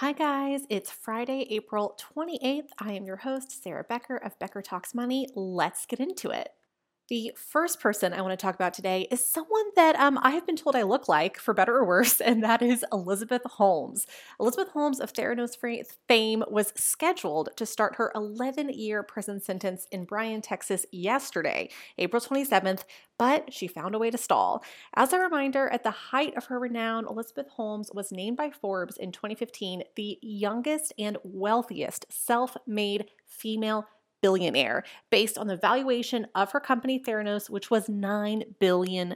Hi, guys. It's Friday, April 28th. I am your host, Sarah Becker of Becker Talks Money. Let's get into it. The first person I want to talk about today is someone that um, I have been told I look like, for better or worse, and that is Elizabeth Holmes. Elizabeth Holmes of Theranos fame was scheduled to start her 11 year prison sentence in Bryan, Texas yesterday, April 27th, but she found a way to stall. As a reminder, at the height of her renown, Elizabeth Holmes was named by Forbes in 2015 the youngest and wealthiest self made female billionaire based on the valuation of her company Theranos, which was $9 billion.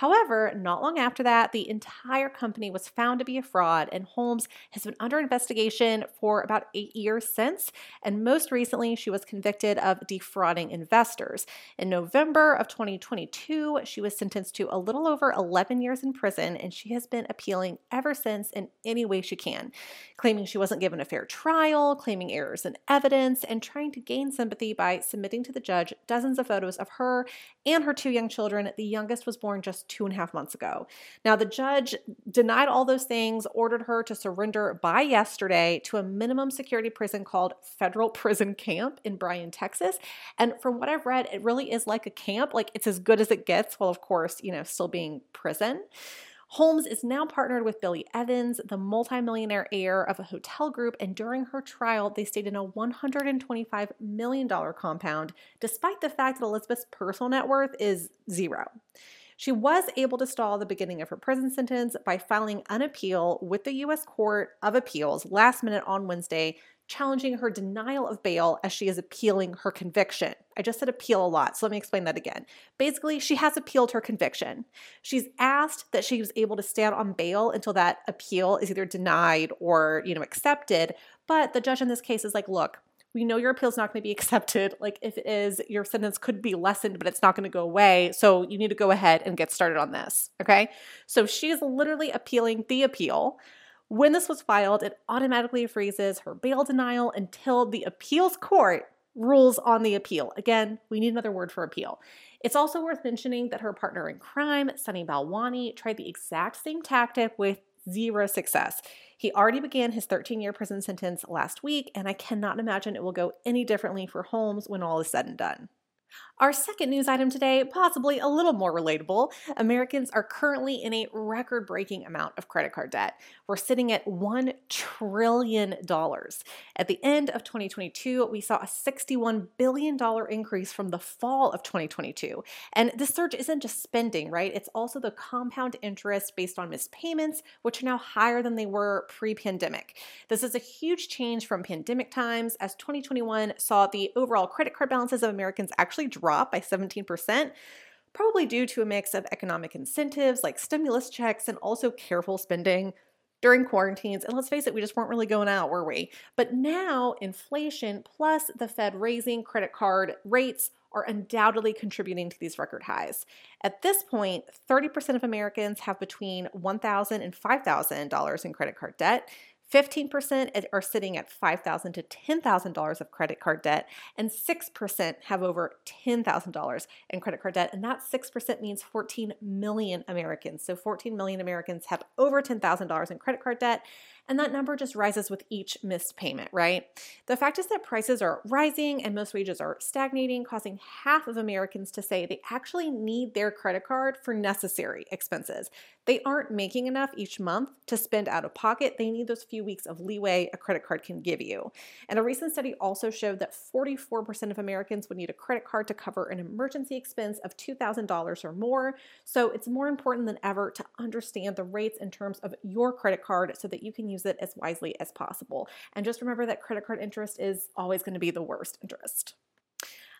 However, not long after that, the entire company was found to be a fraud, and Holmes has been under investigation for about eight years since. And most recently, she was convicted of defrauding investors. In November of 2022, she was sentenced to a little over 11 years in prison, and she has been appealing ever since in any way she can, claiming she wasn't given a fair trial, claiming errors in evidence, and trying to gain sympathy by submitting to the judge dozens of photos of her and her two young children. The youngest was born just two and a half months ago. Now, the judge denied all those things, ordered her to surrender by yesterday to a minimum security prison called Federal Prison Camp in Bryan, Texas. And from what I've read, it really is like a camp, like it's as good as it gets, while, of course, you know, still being prison. Holmes is now partnered with Billy Evans, the multimillionaire heir of a hotel group, and during her trial, they stayed in a $125 million compound, despite the fact that Elizabeth's personal net worth is zero. She was able to stall the beginning of her prison sentence by filing an appeal with the U.S. Court of Appeals last minute on Wednesday, challenging her denial of bail as she is appealing her conviction. I just said appeal a lot, so let me explain that again. Basically, she has appealed her conviction. She's asked that she was able to stand on bail until that appeal is either denied or, you know, accepted, but the judge in this case is like, "Look, we know your appeal is not going to be accepted. Like if it is, your sentence could be lessened, but it's not going to go away. So you need to go ahead and get started on this. Okay. So she's literally appealing the appeal. When this was filed, it automatically freezes her bail denial until the appeals court rules on the appeal. Again, we need another word for appeal. It's also worth mentioning that her partner in crime, Sunny Balwani, tried the exact same tactic with zero success. He already began his 13 year prison sentence last week, and I cannot imagine it will go any differently for Holmes when all is said and done. Our second news item today, possibly a little more relatable. Americans are currently in a record breaking amount of credit card debt. We're sitting at $1 trillion. At the end of 2022, we saw a $61 billion increase from the fall of 2022. And this surge isn't just spending, right? It's also the compound interest based on missed payments, which are now higher than they were pre pandemic. This is a huge change from pandemic times, as 2021 saw the overall credit card balances of Americans actually drop drop by 17%, probably due to a mix of economic incentives like stimulus checks and also careful spending during quarantines. And let's face it, we just weren't really going out, were we? But now, inflation plus the Fed raising credit card rates are undoubtedly contributing to these record highs. At this point, 30% of Americans have between $1,000 and $5,000 in credit card debt. 15% are sitting at 5,000 to $10,000 of credit card debt, and 6% have over $10,000 in credit card debt. And that 6% means 14 million Americans. So 14 million Americans have over $10,000 in credit card debt, and that number just rises with each missed payment, right? The fact is that prices are rising and most wages are stagnating, causing half of Americans to say they actually need their credit card for necessary expenses. They aren't making enough each month to spend out of pocket. They need those few weeks of leeway a credit card can give you. And a recent study also showed that 44% of Americans would need a credit card to cover an emergency expense of $2,000 or more. So it's more important than ever to understand the rates in terms of your credit card so that you can use use it as wisely as possible. And just remember that credit card interest is always going to be the worst interest.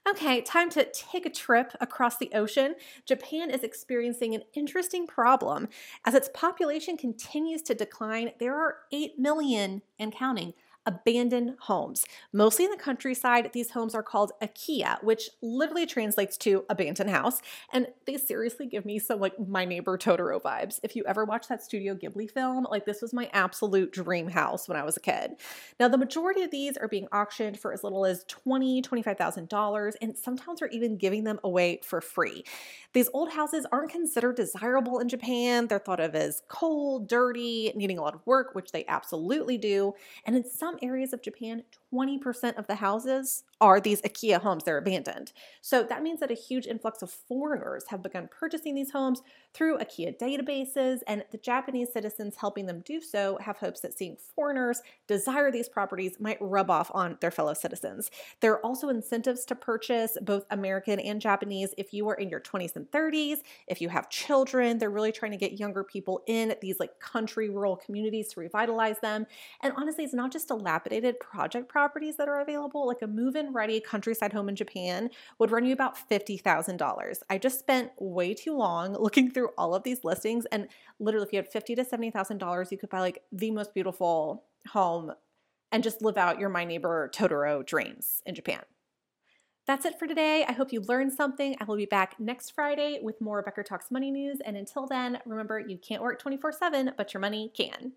Okay, time to take a trip across the ocean. Japan is experiencing an interesting problem. As its population continues to decline, there are 8 million and counting abandoned homes. Mostly in the countryside, these homes are called Akiya, which literally translates to abandoned house. And they seriously give me some like my neighbor Totoro vibes. If you ever watched that Studio Ghibli film, like this was my absolute dream house when I was a kid. Now, the majority of these are being auctioned for as little as $20,000, $25,000, and some towns are even giving them away for free. These old houses aren't considered desirable in Japan. They're thought of as cold, dirty, needing a lot of work, which they absolutely do. And in some areas of Japan, 20% of the houses are these Akiya homes. They're abandoned. So that means that a huge influx of foreigners have begun purchasing these homes through Akiya databases, and the Japanese citizens helping them do so have hopes that seeing foreigners desire these properties might rub off on their fellow citizens. There are also incentives to purchase both American and Japanese if you are in your 20s and 30s, if you have children. They're really trying to get younger people in these like country rural communities to revitalize them. And honestly, it's not just dilapidated project properties that are available, like a move in ready countryside home in Japan would run you about $50,000. I just spent way too long looking through all of these listings and literally if you had 50 to $70,000, you could buy like the most beautiful home and just live out your my neighbor Totoro dreams in Japan. That's it for today. I hope you learned something. I will be back next Friday with more Becker Talks Money news. And until then, remember you can't work 24 7, but your money can.